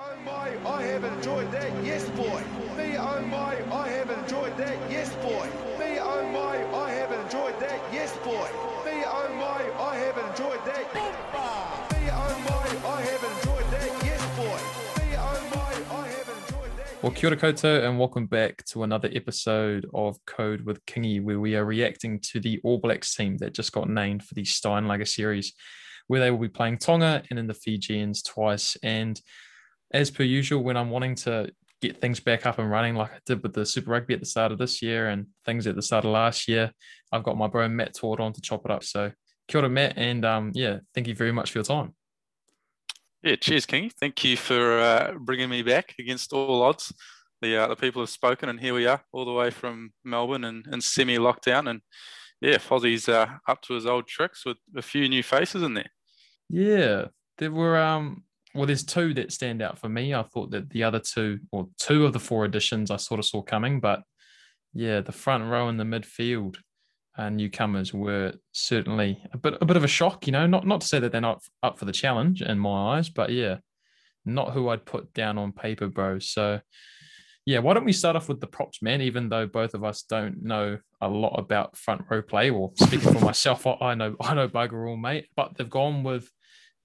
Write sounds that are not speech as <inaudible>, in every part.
oh my, I have enjoyed that, yes boy. Me oh my, I have enjoyed that, yes boy. Me oh my, I have enjoyed that, yes boy. Me oh my, I have enjoyed that. Me oh my, I have enjoyed that, yes boy. Me oh my, I have enjoyed that. Well, kia ora koutou, and welcome back to another episode of Code with Kingy, where we are reacting to the All Blacks team that just got named for the Steinlager series, where they will be playing Tonga and in the Fijians twice. And as per usual, when I'm wanting to get things back up and running, like I did with the Super Rugby at the start of this year and things at the start of last year, I've got my bro Matt Todd on to chop it up. So, kia ora, Matt, and um, yeah, thank you very much for your time. Yeah, cheers, Kingy. Thank you for uh, bringing me back against all odds. The uh, the people have spoken, and here we are, all the way from Melbourne and, and semi lockdown. And yeah, Fozzie's uh, up to his old tricks with a few new faces in there. Yeah, there were um well, there's two that stand out for me. I thought that the other two, or two of the four additions, I sort of saw coming, but yeah, the front row and the midfield uh, newcomers were certainly a bit a bit of a shock. You know, not not to say that they're not up for the challenge in my eyes, but yeah, not who I'd put down on paper, bro. So yeah, why don't we start off with the props, man? Even though both of us don't know a lot about front row play, or speaking for <laughs> myself, I know I know bugger all, mate. But they've gone with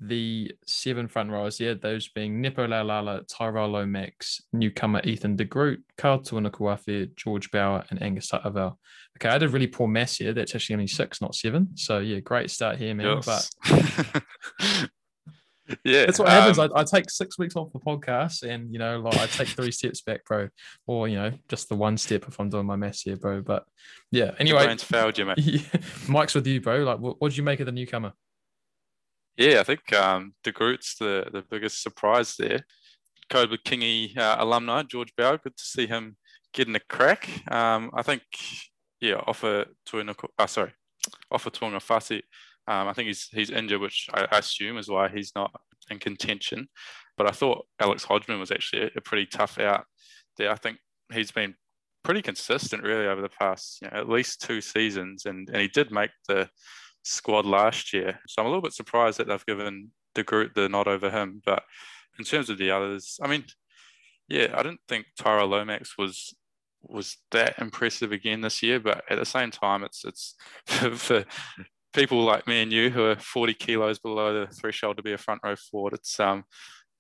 the seven front rows, yeah, those being Nepo Laulala, Tyrel Lomax, newcomer Ethan de Groot, Karl Tu'inukuafe, George Bower, and Angus Ta'avao. Okay, I did really poor maths here. That's actually only six, not seven. So yeah, great start here, man. Yes. But <laughs> yeah, that's what happens. um, I, I take six weeks off the podcast, and you know, like I take three <laughs> steps back, bro, or you know, just the one step if I'm doing my maths here, bro. But yeah, anyway, failed you, mate. <laughs> yeah, Mike's with you, bro. Like, what, what did you make of the newcomer? Yeah, I think um, De Groot's the, the biggest surprise there. With Kingy uh, alumni, George Bower, good to see him getting a crack. Um, I think, yeah, offer to uh, sorry, Ofa Tu'ungafasi. Um, I think he's he's injured, which I, I assume is why he's not in contention. But I thought Alex Hodgman was actually a, a pretty tough out there. I think he's been pretty consistent really over the past, you know, at least two seasons, and and he did make the squad last year. So I'm a little bit surprised that they've given de Groot the nod over him. But in terms of the others, I mean, yeah, I didn't think Tyrel Lomax was was that impressive again this year. But at the same time, it's it's <laughs> for, people like me and you who are 40 kilos below the threshold to be a front row forward. It's um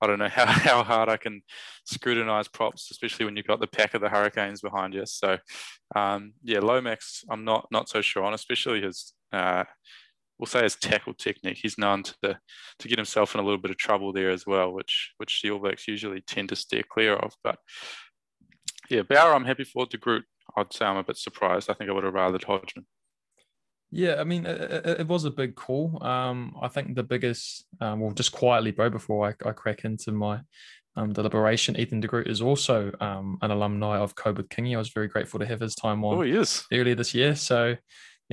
I don't know how, <laughs> how hard I can scrutinize props, especially when you've got the pack of the Hurricanes behind you. So, um, yeah, Lomax, I'm not not so sure on, especially his uh, we'll say his tackle technique. He's known to to get himself in a little bit of trouble there as well, which which the All Blacks usually tend to steer clear of. But yeah, Bower, I'm happy for. De Groot, I'd say I'm a bit surprised. I think I would have rathered Hodgman. Yeah, I mean, it, it- was a big call. Um, I think the biggest, um, well, just quietly, bro, before I, I crack into my um, deliberation, Ethan de Groot is also um, an alumni of with Kingy. I was very grateful to have his time on Oh, he is. earlier this year. So,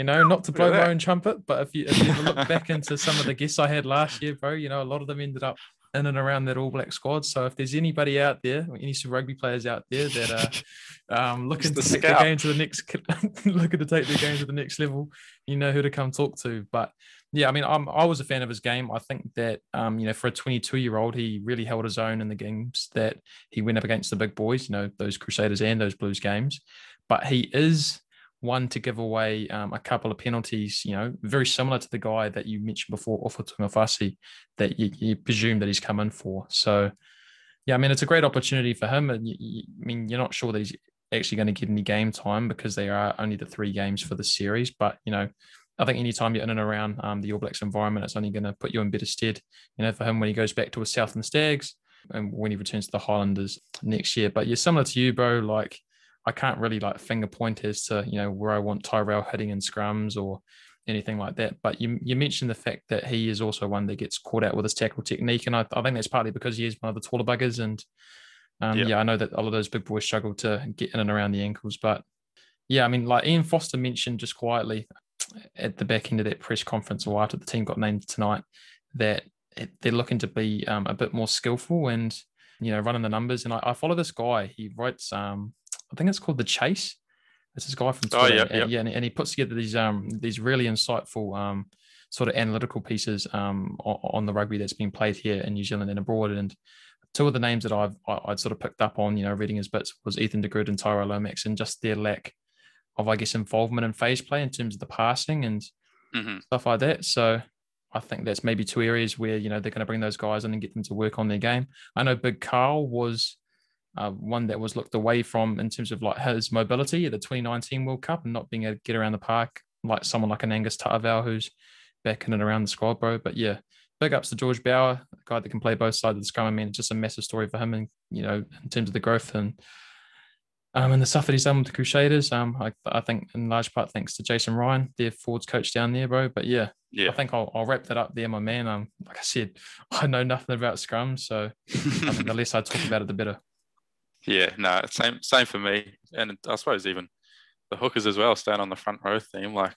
you know, not to blow my own trumpet, but if you, if you ever look back into some of the guests I had last year, bro, you know, a lot of them ended up in and around that All Black squad. So if there's anybody out there, any Super Rugby players out there that are <laughs> um, looking to the take their game to the next, <laughs> looking to take their game to the next level, you know who to come talk to. But yeah, I mean, I'm, I was a fan of his game. I think that, um, you know, for a 22 year old, he really held his own in the games that he went up against the big boys, you know, those Crusaders and those Blues games. But he is one to give away um, a couple of penalties, you know, very similar to the guy that you mentioned before, Ofa Tu'ungafasi, that you, you presume that he's come in for. So, yeah, I mean, it's a great opportunity for him. And you, you- I mean, you're not sure that he's actually going to get any game time because they are only the three games for the series. But, you know, I think anytime you're in and around um, the All Blacks environment, it's only going to put you in better stead, you know, for him when he goes back to his Southern Stags and when he returns to the Highlanders next year. But yeah, similar to you, bro, like, I can't really like finger point as to you know where I want Tyrel heading in scrums or anything like that. But you you mentioned the fact that he is also one that gets caught out with his tackle technique, and I, I think that's partly because he is one of the taller buggers, and um, Yeah. yeah, I know that a lot of those big boys struggle to get in and around the ankles, but yeah, I mean, like Ian Foster mentioned just quietly at the back end of that press conference or after the team got named tonight that they're looking to be um, a bit more skillful and you know running the numbers. And I, I follow this guy. He writes, um, I think it's called the Chase. It's this guy from Oh, Twitter. yeah, and, yeah. yeah, and, and he puts together these um these really insightful um sort of analytical pieces um on the rugby that's being played here in New Zealand and abroad. And two of the names that I've I, would sort of picked up on, you know, reading his bits was Ethan de Groot and Tyrel Lomax, and just their lack of, I guess, involvement in phase play in terms of the passing and mm-hmm. stuff like that. So I think that's maybe two areas where you know they're going to bring those guys in and get them to work on their game. I know Big Karl was uh, one that was looked away from in terms of like his mobility at the 2019 World Cup and not being able to get around the park like someone like an Angus Ta'avao who's back in and around the squad, bro. But yeah, big ups to George Bower, a guy that can play both sides of the scrum. I mean, it's just a massive story for him, and you know, in terms of the growth and um, and the stuff that he's done with the Crusaders. Um, I, I think in large part thanks to Jason Ryan, their forwards coach down there, bro. But yeah, yeah, I think I'll, I'll wrap that up there, my man. Um, like I said, <laughs> I know nothing about scrum, so <laughs> I think the less I talk about it, the better. Yeah, no, same same for me, and I suppose even the hookers as well, staying on the front row theme, like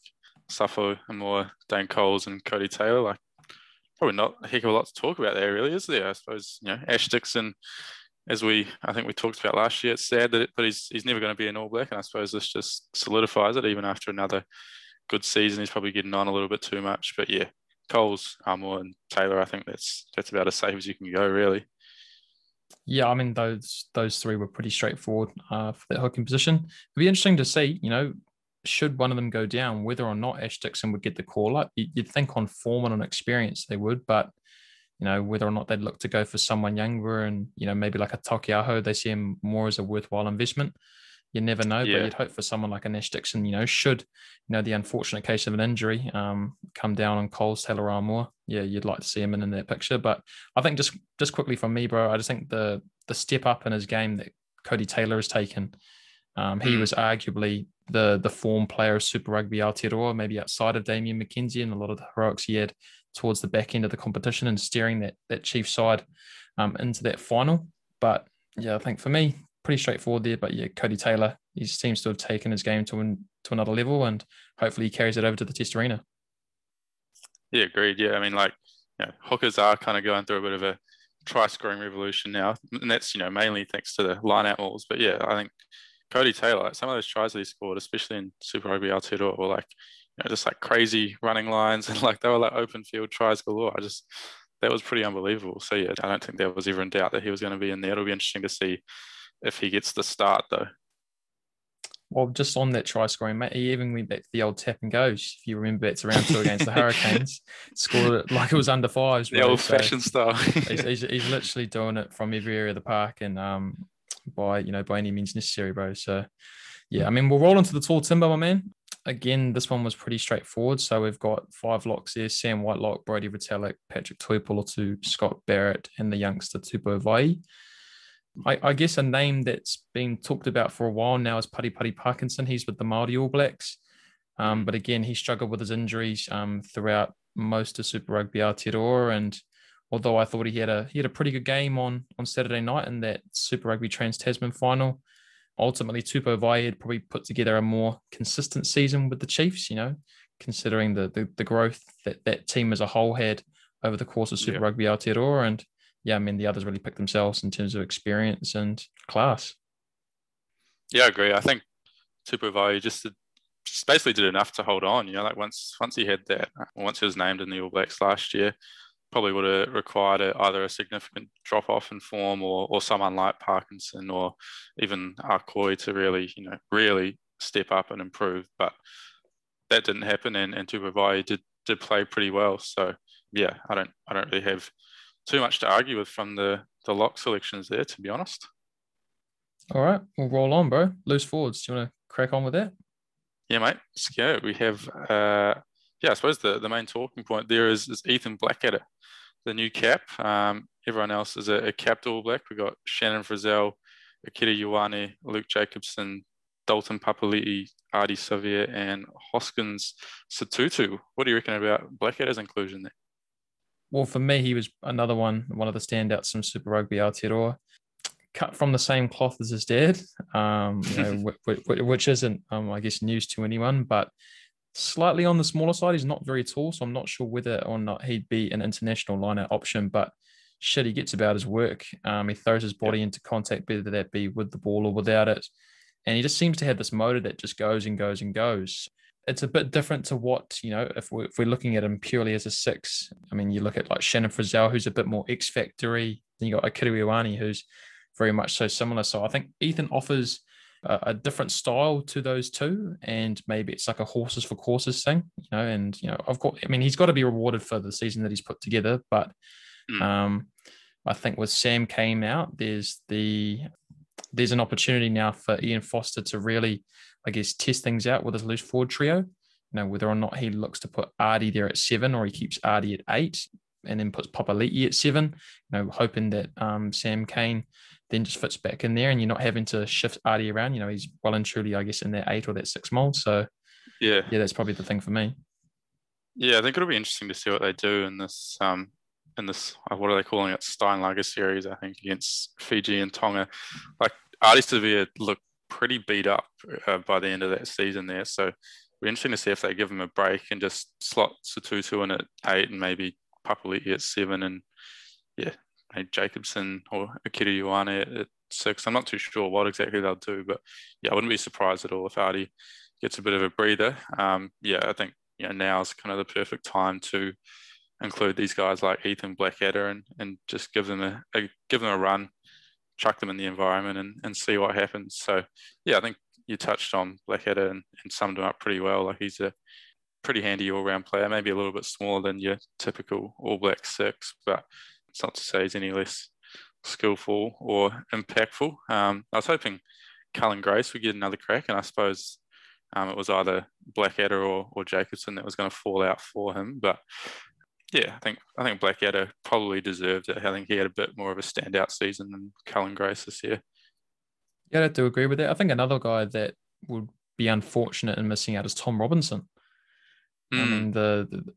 Suffolk and more Dane Coles and Codie Taylor, like probably not a heck of a lot to talk about there, really, is there? I suppose you know Ash Dixon, as we I think we talked about last year. It's sad that, it, but he's he's never going to be an All Black, and I suppose this just solidifies it. Even after another good season, he's probably getting on a little bit too much. But yeah, Coles, Aumua, and Taylor, I think that's that's about as safe as you can go, really. Yeah, I mean those those three were pretty straightforward uh, for that hooking position. It'd be interesting to see, you know, should one of them go down, whether or not Ash Dixon would get the call up. You'd think on form and on experience they would, but you know whether or not they'd look to go for someone younger and you know maybe like a Taukei'aho, they see him more as a worthwhile investment. You never know, yeah. but you'd hope for someone like an Ash Dixon. You know, should you know the unfortunate case of an injury um, come down on Coles Taylor Aumua, yeah, you'd like to see him in, in that picture. But I think just just quickly from me, bro, I just think the the step up in his game that Codie Taylor has taken. Um, he mm. was arguably the the form player of Super Rugby Aotearoa, maybe outside of Damian McKenzie and a lot of the heroics he had towards the back end of the competition and steering that that chief side um, into that final. But yeah, I think for me, pretty straightforward there. But yeah, Codie Taylor, he seems to have taken his game to an, to another level, and hopefully he carries it over to the Test arena. Yeah, agreed. Yeah, I mean, like, you know, hookers are kind of going through a bit of a try scoring revolution now, and that's you know mainly thanks to the line out mauls. But yeah, I think Codie Taylor, some of those tries that he scored, especially in Super Rugby Aotearoa, were like, you know, just like crazy running lines <laughs> and like they were like open field tries galore. I just, that was pretty unbelievable. So yeah, I don't think there was ever in doubt that he was going to be in there. It'll be interesting to see if he gets the start though. Well, just on that try scoring, mate, he even went back to the old tap and goes. If you remember, it's around two against the <laughs> Hurricanes, scored it like it was under fives. The old fashioned so style. he's, <laughs> he's, he's, literally doing it from every area of the park, and um, by you know by any means necessary, bro. So yeah, I mean we'll roll into the tall timber, my man. Again, this one was pretty straightforward. So we've got five locks there: Sam Whitelock, Brodie Retallick, Patrick Tuipulotu, Scott Barrett, and the youngster Tupou Vaa'i. I, I, guess a name that's been talked about for a while now is Pari Pari Parkinson. He's with the Māori All Blacks. Um, but again, he struggled with his injuries um, throughout most of Super Rugby Aotearoa, and although I thought he had a he had a pretty good game on on Saturday night in that Super Rugby Trans Tasman final. Ultimately, Tupou Vaa'i had probably put together a more consistent season with the Chiefs. You know, considering the the, the growth that that team as a whole had over the course of Super yeah. Rugby Aotearoa, and yeah, I mean the others really picked themselves in terms of experience and class. Yeah, I agree. I think Tupou Vaa'i just just basically did enough to hold on. You know, like once once he had that, once he was named in the All Blacks last year, probably would have required a, either a significant drop off in form or, or someone like Parkinson or even Akoi to really, you know, really step up and improve. But that didn't happen, and, and Tupou Vaa'i did did play pretty well. So yeah, I don't I don't really have too much to argue with from the the lock selections there, to be honest. All right, we'll roll on, bro. Loose forwards. Do you want to crack on with that? Yeah, mate. Let's go. We have uh, yeah, I suppose the, the main talking point there is, is Ethan Blackadder, the new cap. Um, everyone else is a, a capped All Black. We've got Shannon Frizzell, Akira Ioane, Luke Jacobson, Dalton Papali'i, Ardie Savea, and Hoskins Sotutu. What do you reckon about Blackadder's inclusion there? Well, for me, he was another one, one of the standouts from Super Rugby Aotearoa. Cut from the same cloth as his dad, um, you know, <laughs> which, which, isn't, um, I guess, news to anyone. But slightly on the smaller side. He's not very tall, so I'm not sure whether or not he'd be an international liner option. But shit, he gets about his work. Um, he throws his body into contact, whether that be with the ball or without it. And he just seems to have this motor that just goes and goes and goes. It's a bit different to what, you know, if we're, if we're looking at him purely as a six. I mean, you look at like Shannon Frizzell, who's a bit more X factory. Then you got Akira Ioane, who's very much so similar. So I think Ethan offers a, a, different style to those two, and maybe it's like a horses for courses thing, you know. And you know, I've got, I mean, he's got to be rewarded for the season that he's put together, but mm. um, I think with Sam Cane out, there's the there's an opportunity now for Ian Foster to really, I guess, test things out with his loose forward trio. You know, whether or not he looks to put Ardie there at seven or he keeps Ardie at eight and then puts Papali'i at seven, you know, hoping that um, Sam Cane then just fits back in there and you're not having to shift Ardie around. You know, he's well and truly, I guess, in that eight or that six mold. So yeah, yeah, that's probably the thing for me. Yeah, I think it'll be interesting to see what they do in this um in this uh, what are they calling it Steinlager series? I think against Fiji and Tonga. Like Ardie Savea looked pretty beat up uh, by the end of that season there. So be interesting to see if they give him a break and just slot Sotutu in at eight and maybe Papali'i at seven and yeah, Jacobson or Akira Ioane at, six. I'm not too sure what exactly they'll do, but yeah, I wouldn't be surprised at all if Ardie gets a bit of a breather. Um, yeah, I think you know now is kind of the perfect time to include these guys like Ethan Blackadder and and just give them a, a give them a run, chuck them in the environment and, and see what happens. So yeah, I think you touched on Blackadder and, and summed him up pretty well. Like he's a pretty handy all-round player, maybe a little bit smaller than your typical All Black six, but it's not to say he's any less skillful or impactful. Um, I was hoping Cullen Grace would get another crack, and I suppose um, it was either Blackadder or, or Jacobson that was going to fall out for him. But yeah, I think I think Blackadder probably deserved it. I think he had a bit more of a standout season than Cullen Grace this year. Yeah, I do agree with that. I think another guy that would be unfortunate in missing out is Tom Robinson. Mm. I mean the, the,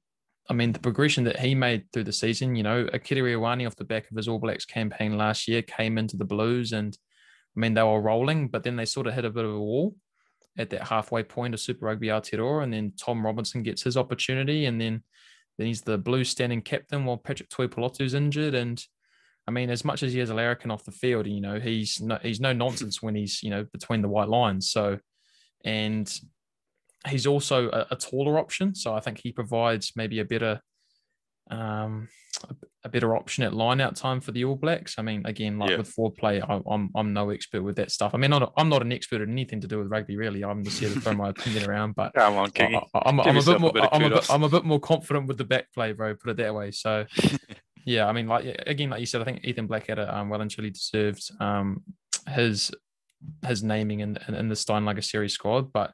I mean the progression that he made through the season. You know, Akira Ioane off the back of his All Blacks campaign last year came into the Blues, and I mean they were rolling, but then they sort of hit a bit of a wall at that halfway point of Super Rugby Aotearoa, and then Tom Robinson gets his opportunity, and then then he's the Blues standing captain while Patrick Tuipulotu's injured. And I mean, as much as he has a larrikin off the field, you know, he's no, he's no nonsense when he's, you know, between the white lines. So, and he's also a, a taller option. So I think he provides maybe a better um, a, better option at line out time for the All Blacks. I mean, again, like yeah. with forward play, I, am I'm, I'm no expert with that stuff. I mean, not I'm not an expert at anything to do with rugby, really. I'm just here to throw my opinion around. But come on, Kingy. I, am a bit more a I'm, a bit, I'm a bit more confident with the back play, bro. Put it that way. So. <laughs> yeah, I mean, like again, like you said, I think Ethan Blackadder um, well and truly deserved um, his his naming in, in, in the Steinlager series squad. But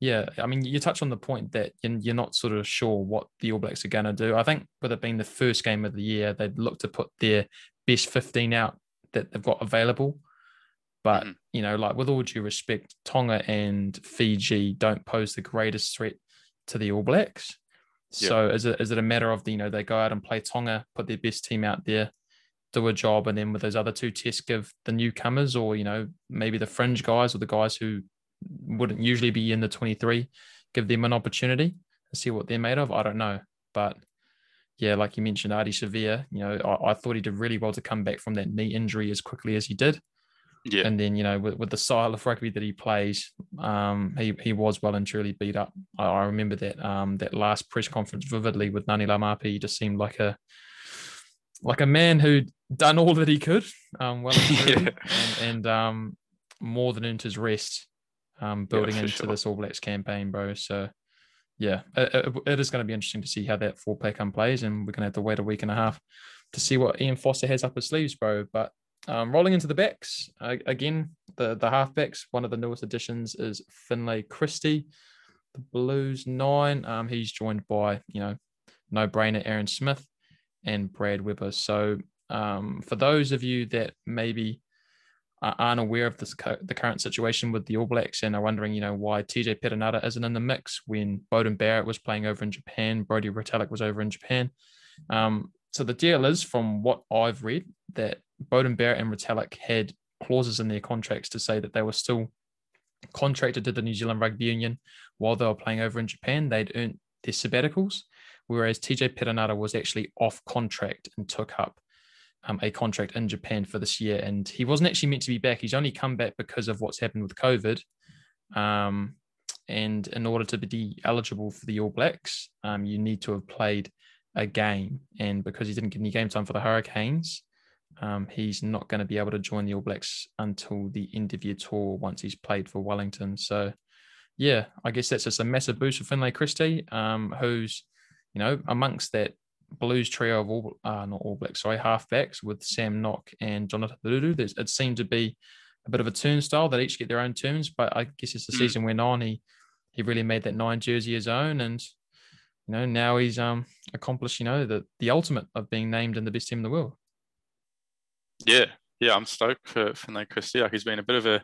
yeah, I mean, you touch on the point that you're not sort of sure what the All Blacks are going to do. I think with it being the first game of the year, they'd look to put their best 15 out that they've got available. But, mm-hmm. you know, like with all due respect, Tonga and Fiji don't pose the greatest threat to the All Blacks. So is it is it a matter of, you know, they go out and play Tonga, put their best team out there, do a job, and then with those other two tests, give the newcomers or, you know, maybe the fringe guys or the guys who wouldn't usually be in the 23, give them an opportunity and see what they're made of. I don't know. But yeah, like you mentioned, Ardie Savea, you know, I, I, thought he did really well to come back from that knee injury as quickly as he did. Yeah. And then, you know, with, with the style of rugby that he plays, um, he, he was well and truly beat up. I, I remember that um, that last press conference vividly with Ngani Laumape. He just seemed like a like a man who'd done all that he could, um, well and, <laughs> truly, yeah. and, and um, more than earned his rest um, building yeah, into sure. this All Blacks campaign, bro. So, yeah, it, it is going to be interesting to see how that four pack plays, and we're going to have to wait a week and a half to see what Ian Foster has up his sleeves, bro. But um, rolling into the backs uh, again, the the halfbacks. One of the newest additions is Finlay Christie, the Blues nine. Um, he's joined by you know no brainer Aaron Smith and Brad Weber. So um, for those of you that maybe aren't aware of this the current situation with the All Blacks and are wondering, you know, why TJ Perenara isn't in the mix when Beauden Barrett was playing over in Japan, Brodie Retallick was over in Japan. Um, so the deal is, from what I've read, that Beauden Barrett and Retallick had clauses in their contracts to say that they were still contracted to the New Zealand Rugby Union while they were playing over in Japan. They'd earned their sabbaticals, whereas TJ Perenara was actually off contract and took up um, a contract in Japan for this year, and he wasn't actually meant to be back. He's only come back because of what's happened with COVID. Um, and in order to be eligible for the All Blacks, um, you need to have played a game. And because he didn't get any game time for the Hurricanes, um, he's not going to be able to join the All Blacks until the end of year tour once he's played for Wellington. So, yeah, I guess that's just a massive boost for Finlay Christie, um, who's, you know, amongst that Blues trio of all, uh, not All Blacks, sorry, halfbacks with Sam Nock and Jonathan Ruru. it seemed to be a bit of a turnstile that each get their own turns, but I guess as the mm. season went on, he he really made that nine jersey his own, and you know now he's um accomplished you know the the ultimate of being named in the best team in the world. Yeah, yeah, I'm stoked for Finlay Christie. Like he's been a bit of a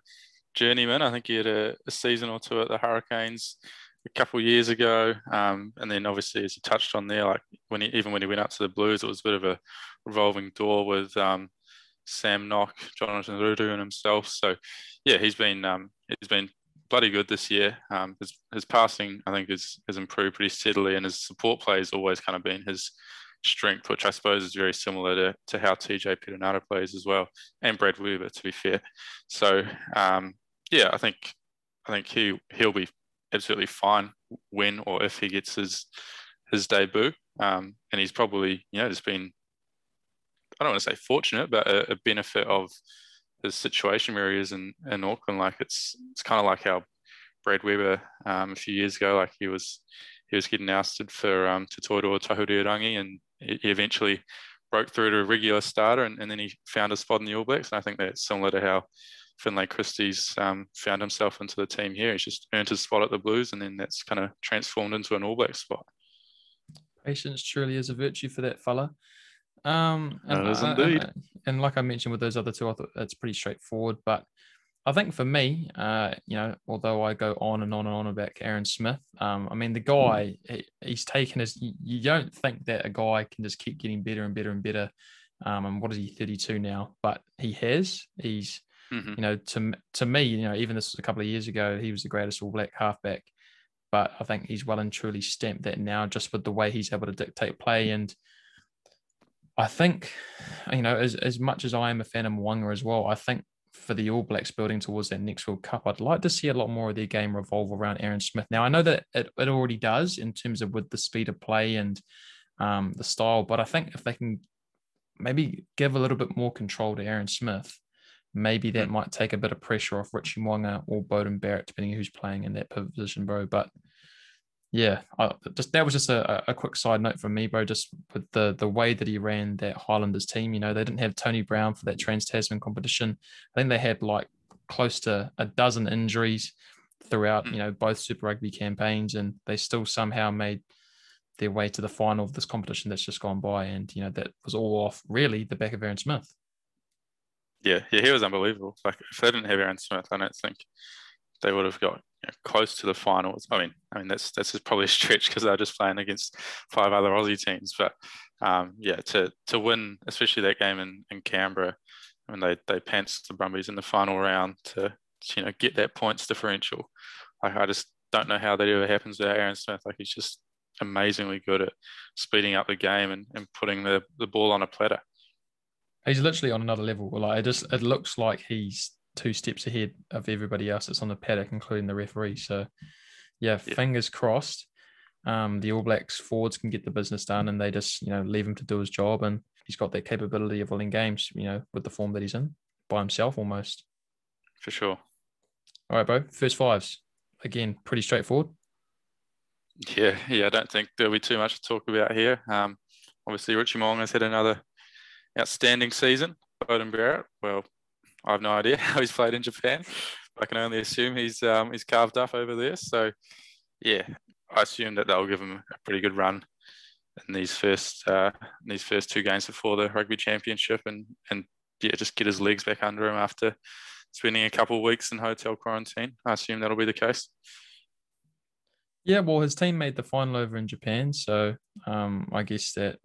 journeyman. I think he had a, a season or two at the Hurricanes a couple of years ago, um, and then obviously as you touched on there, like when he even when he went up to the Blues, it was a bit of a revolving door with um, Sam Nock, Jonathan Ruru, and himself. So yeah, he's been um, he's been bloody good this year. Um, his his passing I think has has improved pretty steadily, and his support play has always kind of been his strength, which I suppose is very similar to, to how TJ Perenara plays as well, and Brad Weber, to be fair. So um, yeah, I think I think he he'll be absolutely fine when or if he gets his his debut. Um, and he's probably you know just been I don't want to say fortunate, but a, a benefit of his situation where he is in, in Auckland. Like it's it's kind of like how Brad Weber um, a few years ago, like he was he was getting ousted for um, Te Tahurearangi and he eventually broke through to a regular starter and, and then he found a spot in the All Blacks. And I think that's similar to how Finlay Christie's um, found himself into the team here. He's just earned his spot at the Blues and then that's kind of transformed into an All Black spot. Patience truly is a virtue for that fella. Um, and, uh, indeed. And, and, like I mentioned with those other two, I thought it's pretty straightforward. But I think for me, uh, you know, although I go on and on and on about Aaron Smith, um, I mean, the guy, he, he's taken his, you don't think that a guy can just keep getting better and better and better. Um, and what is he, 32 now? But he has. He's, mm-hmm. you know, to, to me, you know, even this was a couple of years ago, he was the greatest All Black halfback. But I think he's well and truly stamped that now just with the way he's able to dictate play. And I think, you know, as, as much as I am a fan of Mo'unga as well, I think for the All Blacks building towards that next World Cup, I'd like to see a lot more of their game revolve around Aaron Smith. Now, I know that it, it already does in terms of with the speed of play and um, the style, but I think if they can maybe give a little bit more control to Aaron Smith, maybe that mm. might take a bit of pressure off Richie Mo'unga or Beauden Barrett, depending who's playing in that position, bro. But yeah, I, just that was just a, a quick side note from me, bro. Just with the the way that he ran that Highlanders team, you know, they didn't have Tony Brown for that Trans Tasman competition. I think they had like close to a dozen injuries throughout, hmm. you know, both Super Rugby campaigns, and they still somehow made their way to the final of this competition that's just gone by. And you know, that was all off really the back of Aaron Smith. Yeah, yeah, he was unbelievable. Like if they didn't have Aaron Smith, I don't think they would have got you know, close to the finals. I mean, I mean that's that's probably a stretch because they're just playing against five other Aussie teams. But um, yeah, to to win, especially that game in, in Canberra, I mean they they pantsed the Brumbies in the final round to you know get that points differential. Like I just don't know how that ever happens without Aaron Smith. Like he's just amazingly good at speeding up the game and, and putting the, the ball on a platter. He's literally on another level. Like it just it looks like he's two steps ahead of everybody else that's on the paddock, including the referee. So, yeah, yeah. fingers crossed. Um, the All Blacks forwards can get the business done, and they just you know leave him to do his job. And he's got that capability of winning games, you know, with the form that he's in by himself almost. For sure. All right, bro. First fives again, pretty straightforward. Yeah, yeah. I don't think there'll be too much to talk about here. Um, obviously, Richie Mo'unga has had another outstanding season. Beauden Barrett, well, I have no idea <laughs> how he's played in Japan. I can only assume he's um, he's carved up over there. So, yeah, I assume that they'll give him a pretty good run in these first uh, in these first two games before the rugby championship, and and yeah, just get his legs back under him after spending a couple of weeks in hotel quarantine. I assume that'll be the case. Yeah, well, his team made the final over in Japan, so um, I guess that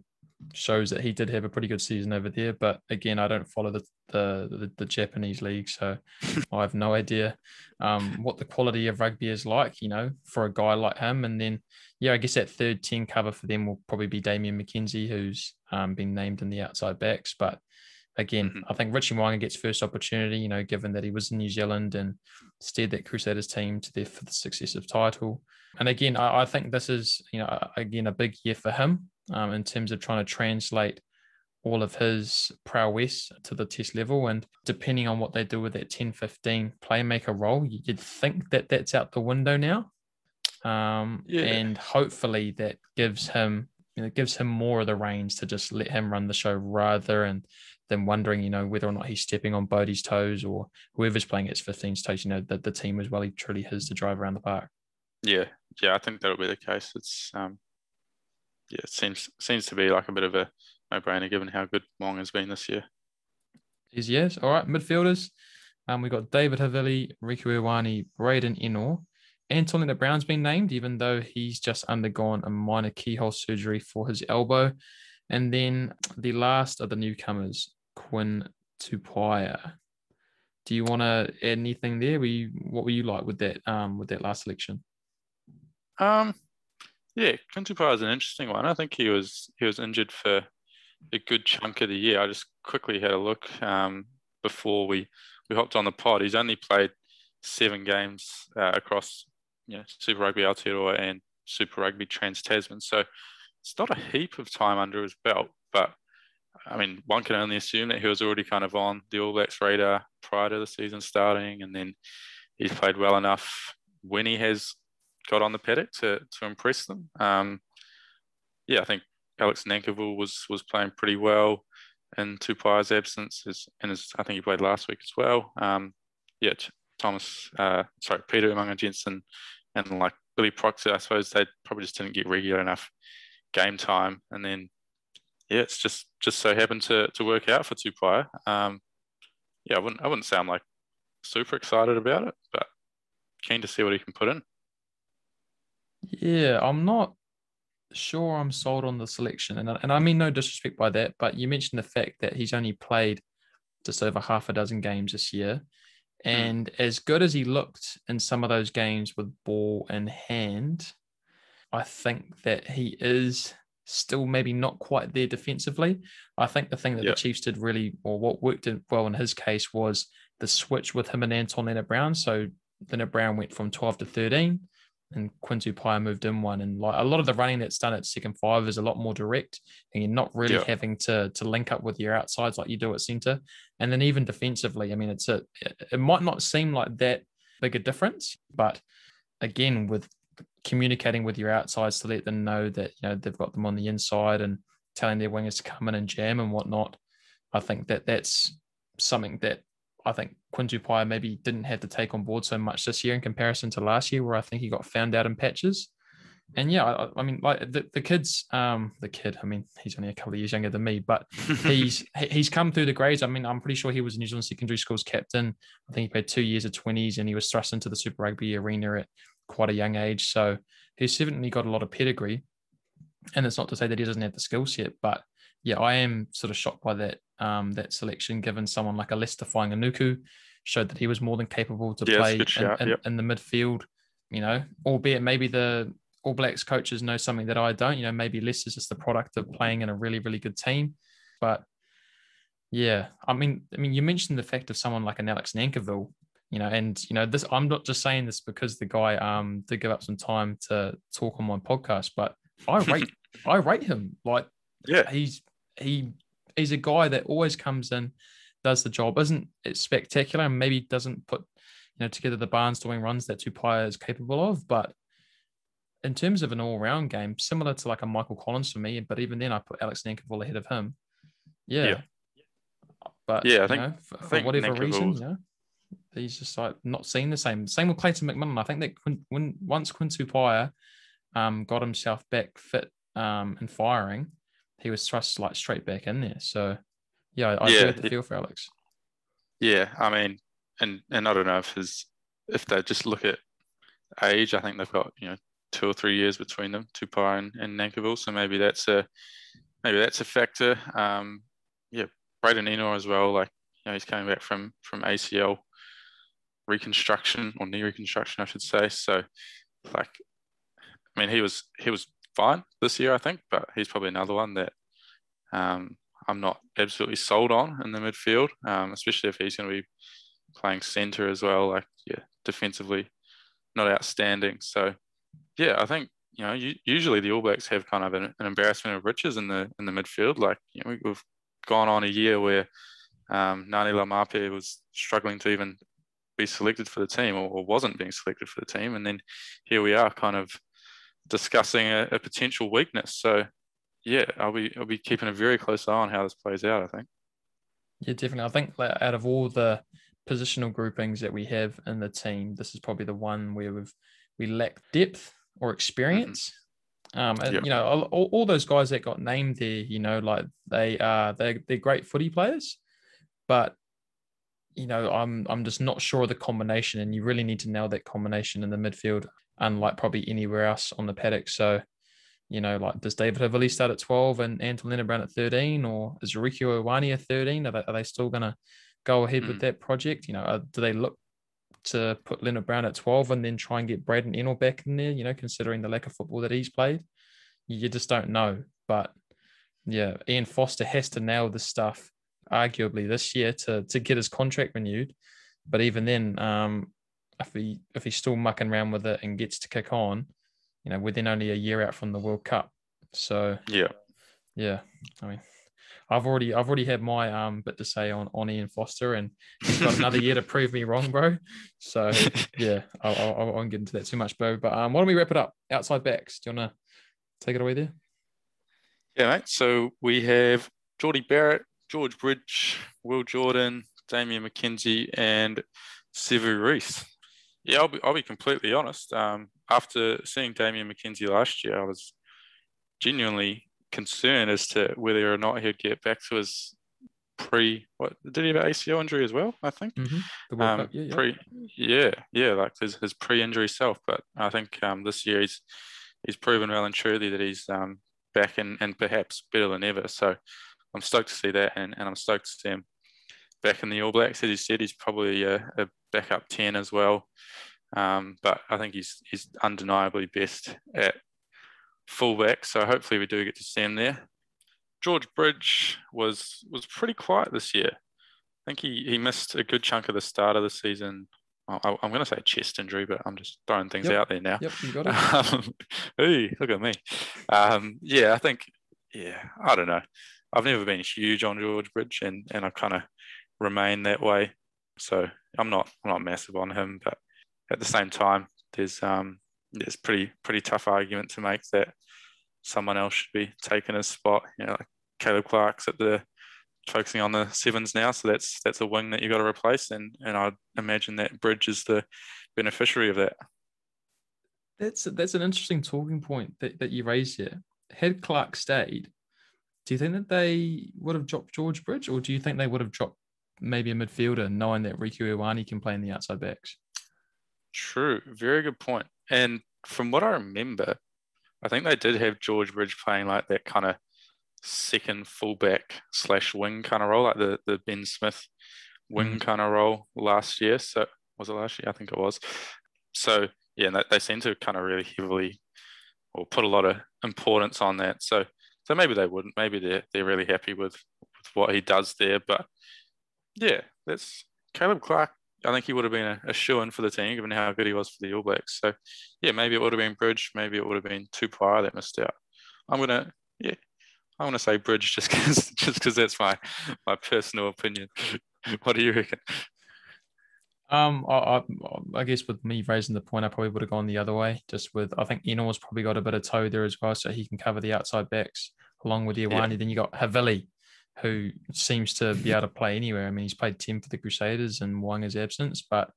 shows that he did have a pretty good season over there. But again, I don't follow the the, the, the Japanese league, so <laughs> I have no idea um, what the quality of rugby is like. You know, for a guy like him, and then yeah, I guess that third ten cover for them will probably be Damian McKenzie, who's um, been named in the outside backs, but. Again, mm-hmm. I think Richie Mo'unga gets first opportunity, you know, given that he was in New Zealand and steered that Crusaders team to their fifth successive title. And again, I, I think this is, you know, again, a big year for him um, in terms of trying to translate all of his prowess to the test level. And depending on what they do with that 10 15 playmaker role, you'd think that that's out the window now. Um, yeah. And hopefully that gives him, you know, gives him more of the reins to just let him run the show rather and than wondering, you know, whether or not he's stepping on Bodie's toes or whoever's playing its 15's toes, you know, that the team is well, he truly his to drive around the park. Yeah. Yeah. I think that'll be the case. It's, um, yeah, it seems seems to be like a bit of a no brainer given how good Wong has been this year. Is yes. All right, midfielders. Um, we got David Havili, Rieko Ioane, Braydon Ennor. Anton Lienert-Brown's been named, even though he's just undergone a minor keyhole surgery for his elbow. And then the last of the newcomers, Quinn Tupaea. Do you want to add anything there? Were you, what were you like with that um with that last selection? Um, yeah, Quinn Tupaea is an interesting one. I think he was he was injured for a good chunk of the year. I just quickly had a look um, before we we hopped on the pod. He's only played seven games uh, across you know, Super Rugby Aotearoa and Super Rugby Trans Tasman. So it's not a heap of time under his belt, but I mean, one can only assume that he was already kind of on the All Blacks radar prior to the season starting, and then he's played well enough when he has got on the paddock to to impress them. Um, yeah, I think Alex Nankivell was was playing pretty well in Tupaea's absence, and I think he played last week as well. Um, yeah, Thomas, uh, sorry, Peter Umaga Jensen, and like Billy Proctor, I suppose they probably just didn't get regular enough game time, and then yeah, it's just just so happened to to work out for Tupaea. Um, yeah, I wouldn't I wouldn't I'm like super excited about it, but keen to see what he can put in. Yeah, I'm not sure I'm sold on the selection. And, and I mean no disrespect by that, but you mentioned the fact that he's only played just over half a dozen games this year. Hmm. And mm. as good as he looked in some of those games with ball in hand, I think that he is still maybe not quite there defensively. I think the thing that yep. the Chiefs did really, or what worked well in his case, was the switch with him and Anton Lienert-Brown. So Lienert-Brown went from 12 to 13 and Quinn Tupaea moved in one. And like a lot of the running that's done at second five is a lot more direct, and you're not really yeah. having to to link up with your outsides like you do at centre. And then even defensively, I mean, it's a it might not seem like that big a difference, but again, with communicating with your outsides to let them know that you know they've got them on the inside and telling their wingers to come in and jam and whatnot, I think that that's something that I think Quinn Tupaea maybe didn't have to take on board so much this year in comparison to last year, where I think he got found out in patches. And yeah, I, I mean, like the, the kids, um, the kid, I mean, he's only a couple of years younger than me, but <laughs> he's he's come through the grades. I mean, I'm pretty sure he was New Zealand secondary schools captain. I think he played two years of 20s and he was thrust into the Super Rugby arena at quite a young age. So he's certainly got a lot of pedigree. And it's not to say that he doesn't have the skill set, but yeah, I am sort of shocked by that um, that selection, given someone like a Leicester Fainga'anuku showed that he was more than capable to play in, in, yep. in, the midfield. You know, albeit maybe the All Blacks coaches know something that I don't. You know, maybe Leicester's just the product of playing in a really, really good team. But yeah, I mean, I mean, you mentioned the fact of someone like an Alex Nankivell, you know, and you know, this I'm not just saying this because the guy um did give up some time to talk on my podcast, but I rate <laughs> I rate him like yeah, he's he he's a guy that always comes in, does the job, isn't it spectacular, and maybe doesn't put you know together the barnstorming runs that Tupaea is capable of, but in terms of an all-round game, similar to like a Michael Collins for me, but even then I put Alex Nankivell ahead of him. Yeah. yeah. But yeah, I think, know, for, for whatever reason, know, he's just like not seeing the same. Same with Clayton McMillan. I think that when, when once Quinn Tupaea um, got himself back fit um, and firing, he was thrust like straight back in there. So yeah, I, yeah, the feel for Alex. Yeah, I mean, and and I don't know if his if they just look at age, I think they've got you know two or three years between them, Tupaea and, and Nankivell. So maybe that's a maybe that's a factor. Um, yeah, Braydon Ennor as well. Like you know, he's coming back from from ACL reconstruction or knee reconstruction, I should say. So like, I mean, he was he was fine this year, I think, but he's probably another one that um, I'm not absolutely sold on in the midfield, um, especially if he's going to be playing centre as well. Like, yeah, defensively, not outstanding. So, yeah, I think you know, usually the All Blacks have kind of an, an, embarrassment of riches in the in the midfield. Like, you know, we've gone on a year where um, Ngani Laumape was struggling to even be selected for the team or, or, wasn't being selected for the team. And then here we are kind of discussing a, a, potential weakness. So yeah, I'll be I'll be keeping a very close eye on how this plays out, I think. Yeah, definitely. I think out of all the positional groupings that we have in the team, this is probably the one where we've we lack depth or experience. Mm-hmm. Um, and, yep. you know, all, all, those guys that got named there, you know, like they are they they're great footy players, but you know, I'm I'm just not sure of the combination, and you really need to nail that combination in the midfield, unlike probably anywhere else on the paddock. So, you know, like does David Havili start at 12 and Anton Lienert-Brown at 13, or is Rieko Ioane at 13? Are they, are they still going to go ahead mm. with that project? You know, uh, do they look to put Lienert-Brown at 12 and then try and get Braydon Ennor back in there, you know, considering the lack of football that he's played. You just don't know. But yeah, Ian Foster has to nail this stuff arguably this year to to get his contract renewed. But even then, um, if he if he's still mucking around with it and gets to kick on, you know, we're then only a year out from the World Cup. So yeah, yeah. I mean, I've already I've already had my um bit to say on on Ian Foster, and he's got another year to prove me wrong, bro. So <laughs> yeah, I'll, I'll, I won't get into that too much, bro. But um, why don't we wrap it up? Outside backs, do you wanna take it away there? Yeah, mate. So we have Jordie Barrett, George Bridge, Will Jordan, Damian McKenzie, and Sevu Reece. Yeah, I'll be I'll be completely honest. Um, after seeing Damian McKenzie last year, I was genuinely concerned as to whether or not he'd get back to his pre what did he have an ACL injury as well? I think. Mm-hmm. Um, yeah, yeah. Pre, yeah, yeah, like his, his pre-injury self. But I think um, this year he's he's proven well and truly that he's um, back and, and perhaps better than ever. So I'm stoked to see that, and, and I'm stoked to see him back in the All Blacks. As you said, he's probably a, a backup ten as well. Um, but I think he's he's undeniably best at fullback, so hopefully we do get to see him there. George Bridge was was pretty quiet this year. I think he, he missed a good chunk of the start of the season. I, am going to say chest injury, but I'm just throwing things yep. out there now. Yep, you got it. <laughs> Um, hey, look at me. Um, yeah, I think, yeah, I don't know. I've never been huge on George Bridge, and and I kind of remain that way. So I'm not I'm not massive on him, but at the same time, there's um it's pretty pretty tough argument to make that someone else should be taking his spot. You know, like Caleb Clarke's at the focusing on the sevens now, so that's that's a wing that you've got to replace, and and I'd imagine that Bridge is the beneficiary of that. That's that's an interesting talking point that, that you raised here. Had Clarke stayed, do you think that they would have dropped George Bridge, or do you think they would have dropped maybe a midfielder, knowing that Rieko Ioane can play in the outside backs? True, very good point. And from what I remember, I think they did have George Bridge playing like that kind of second fullback slash wing kind of role, like the the Ben Smith wing mm. kind of role last year. So was it last year? I think it was. So yeah, they, they seem to kind of really heavily or put a lot of importance on that. So so maybe they wouldn't. Maybe they're they're really happy with, with what he does there. But yeah, that's Caleb Clarke I think he would have been a, a shoe in for the team, given how good he was for the All Blacks. So, yeah, maybe it would have been Bridge. Maybe it would have been Tupaea that missed out. I'm gonna, yeah, I'm gonna say Bridge just because, <laughs> just because that's my my personal opinion. <laughs> what do you reckon? Um, I, I, I, guess with me raising the point, I probably would have gone the other way. Just with, I think Ennor's probably got a bit of toe there as well, so he can cover the outside backs along with Ioane. Yeah. Then you got Havili, who seems to be able to play anywhere. I mean, he's played 10 for the Crusaders in Mo'unga's absence, but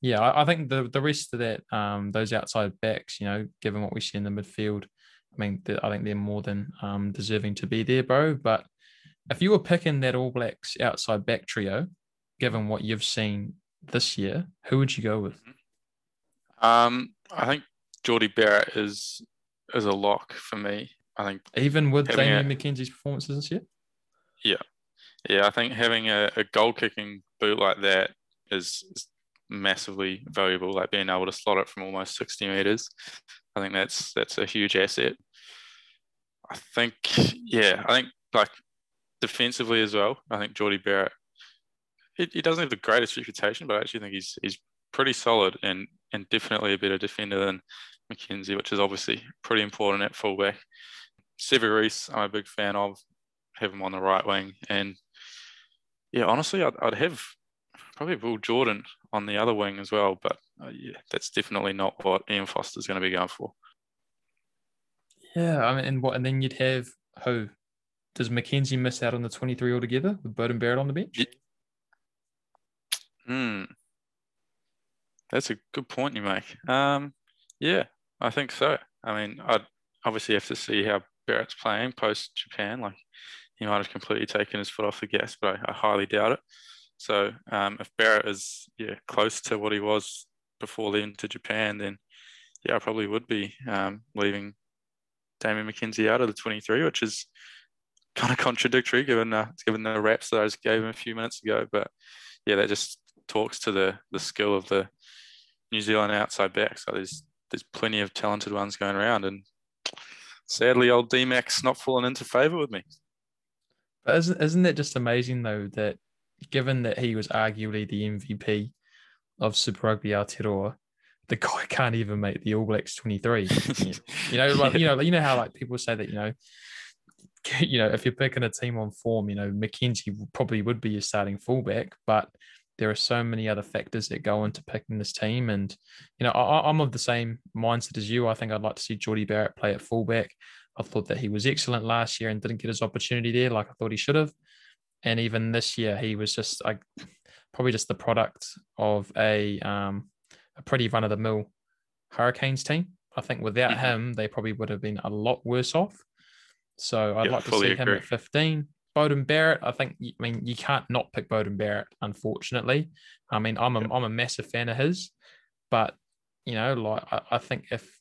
yeah, I, I, think the the rest of that, um, those outside backs, you know, given what we see in the midfield, I mean, I think they're more than um, deserving to be there, bro. But if you were picking that All Blacks outside back trio, given what you've seen this year, who would you go with? Um, I think Jordie Barrett is is a lock for me. I think even with Damian a, McKenzie's performances this year. Yeah, yeah. I think having a, a goal kicking boot like that is, is massively valuable. Like being able to slot it from almost sixty meters. I think that's that's a huge asset. I think, yeah, I think like defensively as well. I think Jordie Barrett, he, he doesn't have the greatest reputation, but I actually think he's he's pretty solid and and definitely a better defender than McKenzie, which is obviously pretty important at fullback. Reece, I'm a big fan of have him on the right wing. And yeah, honestly, I'd, I'd have probably Will Jordan on the other wing as well. But uh, yeah, that's definitely not what Ian Foster's going to be going for. Yeah, I mean, and what? And then you'd have who? Does McKenzie miss out on the 23 altogether with Beauden Barrett on the bench? Hmm. That's a good point you make. Um, yeah, I think so. I mean, I'd obviously have to see how Barrett's playing post Japan. Like, he might have completely taken his foot off the gas, but I, I highly doubt it. So, um, if Barrett is yeah close to what he was before leaving to Japan, then yeah, I probably would be um, leaving Damian McKenzie out of the 23, which is kind of <laughs> contradictory given uh, given the raps that I just gave him a few minutes ago. But yeah, that just talks to the the skill of the New Zealand outside back. So there's there's plenty of talented ones going around, and sadly, old D-Max not falling into favour with me. But isn't isn't that just amazing though that given that he was arguably the MVP of Super Rugby Aotearoa, the guy <laughs> can't even make the All Blacks 23. you know, like, <laughs> you know, you know how like people say that, you know, <laughs> you know, if you're picking a team on form, you know, McKenzie probably would be your starting fullback, but there are so many other factors that go into picking this team. And, you know, I, am of the same mindset as you. I think I'd like to see Jordie Barrett play at fullback. I thought that he was excellent last year and didn't get his opportunity there like I thought he should have. And even this year, he was just like probably just the product of a um, a pretty run of the mill Hurricanes team. I think without mm-hmm. him, they probably would have been a lot worse off. So I'd yeah, like to see agree. him at 15. Beauden Barrett, I think. I mean, you can't not pick Beauden Barrett, unfortunately. I mean, I'm a am a massive fan of his, but you know, like I, I, think if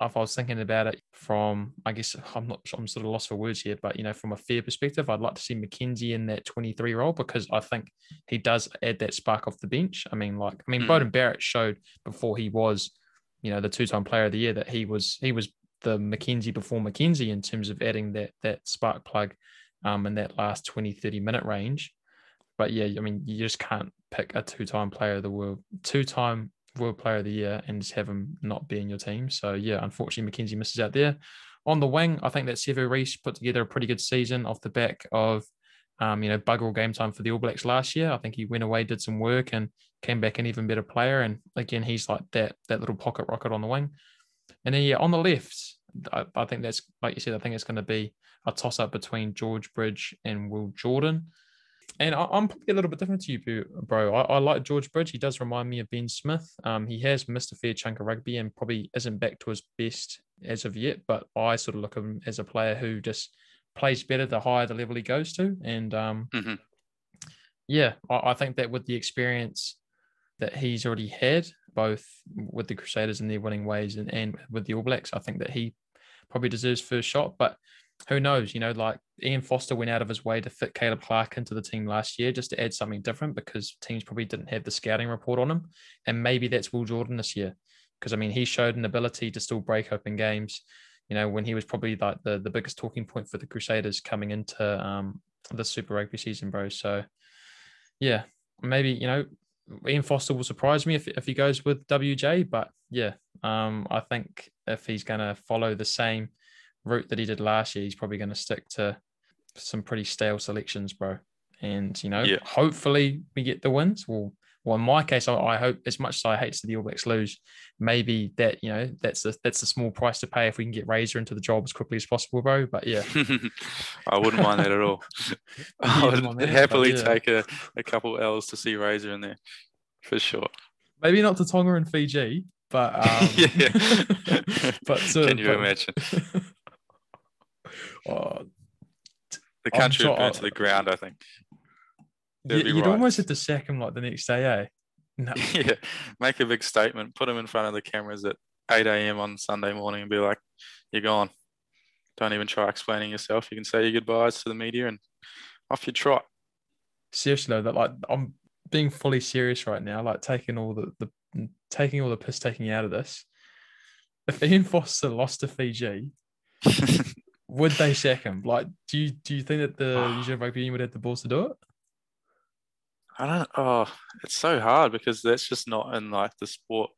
if I was thinking about it from, I guess I'm not, I'm sort of lost for words here, but you know, from a fair perspective, I'd like to see McKenzie in that 23 role because I think he does add that spark off the bench. I mean, like, I mean, mm. Beauden Barrett showed before he was, you know, the two-time Player of the Year that he was he was the McKenzie before McKenzie in terms of adding that that spark plug um, in that last 20, 30 minute range. But yeah, I mean, you just can't pick a two time player of the world, two time world player of the year and just have him not be in your team. So yeah, unfortunately, McKenzie misses out there. On the wing, I think that Sevu Reece put together a pretty good season off the back of, um, you know, bugger game time for the All Blacks last year. I think he went away, did some work, and came back an even better player. And again, he's like that that little pocket rocket on the wing. And then yeah, on the left, I, I think that's like you said. I think it's going to be a toss up between George Bridge and Will Jordan. And I, am probably a little bit different to you, bro. I, I, like George Bridge. He does remind me of Ben Smith. Um, he has missed a fair chunk of rugby and probably isn't back to his best as of yet. But I sort of look at him as a player who just plays better the higher the level he goes to. And um, mm-hmm. yeah, I, I think that with the experience that he's already had, both with the Crusaders and their winning ways and, and with the All Blacks, I think that he probably deserves first shot. But who knows? You know, like Ian Foster went out of his way to fit Caleb Clarke into the team last year just to add something different because teams probably didn't have the scouting report on him. And maybe that's Will Jordan this year. Because I mean, he showed an ability to still break open games, you know, when he was probably like the, the biggest talking point for the Crusaders coming into um, the Super Rugby season, bro. So, yeah, maybe, you know, Ian Foster will surprise me if, if he goes with WJ. But yeah, um, I think if he's going to follow the same route that he did last year, he's probably going to stick to some pretty stale selections, bro. And you know, yeah. hopefully we get the wins. Well, well, in my case, I, I, hope as much as I hate to see the All Blacks lose, maybe that you know that's a that's a small price to pay if we can get Razor into the job as quickly as possible, bro. But yeah, <laughs> I wouldn't mind that at all. <laughs> I would happily yeah. take a, a couple L's to see Razor in there for sure. Maybe not to Tonga and Fiji, but <laughs> um, yeah. but uh, can you but, imagine? Uh, the country would burn to the ground, I think. you, would right. almost have to sack him like the next day, eh? <laughs> No. yeah, make a big statement, put him in front of the cameras at 8 a.m. on Sunday morning and be like, you're gone. Don't even try explaining yourself. You can say your goodbyes to the media and off you trot. Seriously though, that like I'm being fully serious right now, like taking all the, the taking all the piss taking out of this. If Ian Foster lost to Fiji, <laughs> would they sack him? Like, do you do you think that the <sighs> New Zealand Rugby Union would have the balls to do it? I don't. Oh, it's so hard because that's just not in like the sport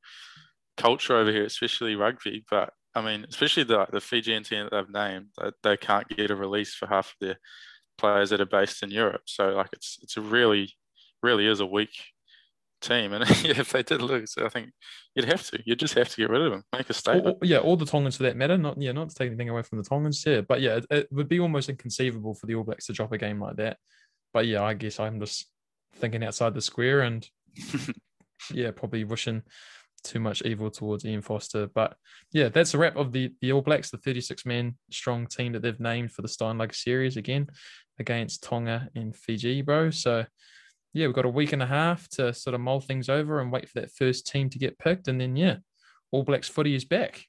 culture over here, especially rugby. But I mean, especially the the Fijian team that they've named, they, they can't get a release for half of their players that are based in Europe. So like it's it's a really really is a weak team. And <laughs> if they did lose, I think you'd have to. You'd just have to get rid of them, make a statement. yeah, all the Tongans for that matter. Not yeah, not to take anything away from the Tongans here, but yeah, it, it, would be almost inconceivable for the All Blacks to drop a game like that. But yeah, I guess I'm just thinking outside the square and <laughs> yeah, probably wishing too much evil towards Ian Foster. But yeah, that's a wrap of the the All Blacks, the 36 man strong team that they've named for the Steinlager series again against Tonga and Fiji, bro. So yeah, we've got a week and a half to sort of mull things over and wait for that first team to get picked. And then, yeah, All Blacks footy is back.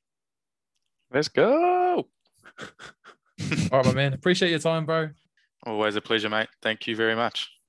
Let's go. <laughs> All right, my man. Appreciate your time, bro. Always a pleasure, mate. Thank you very much.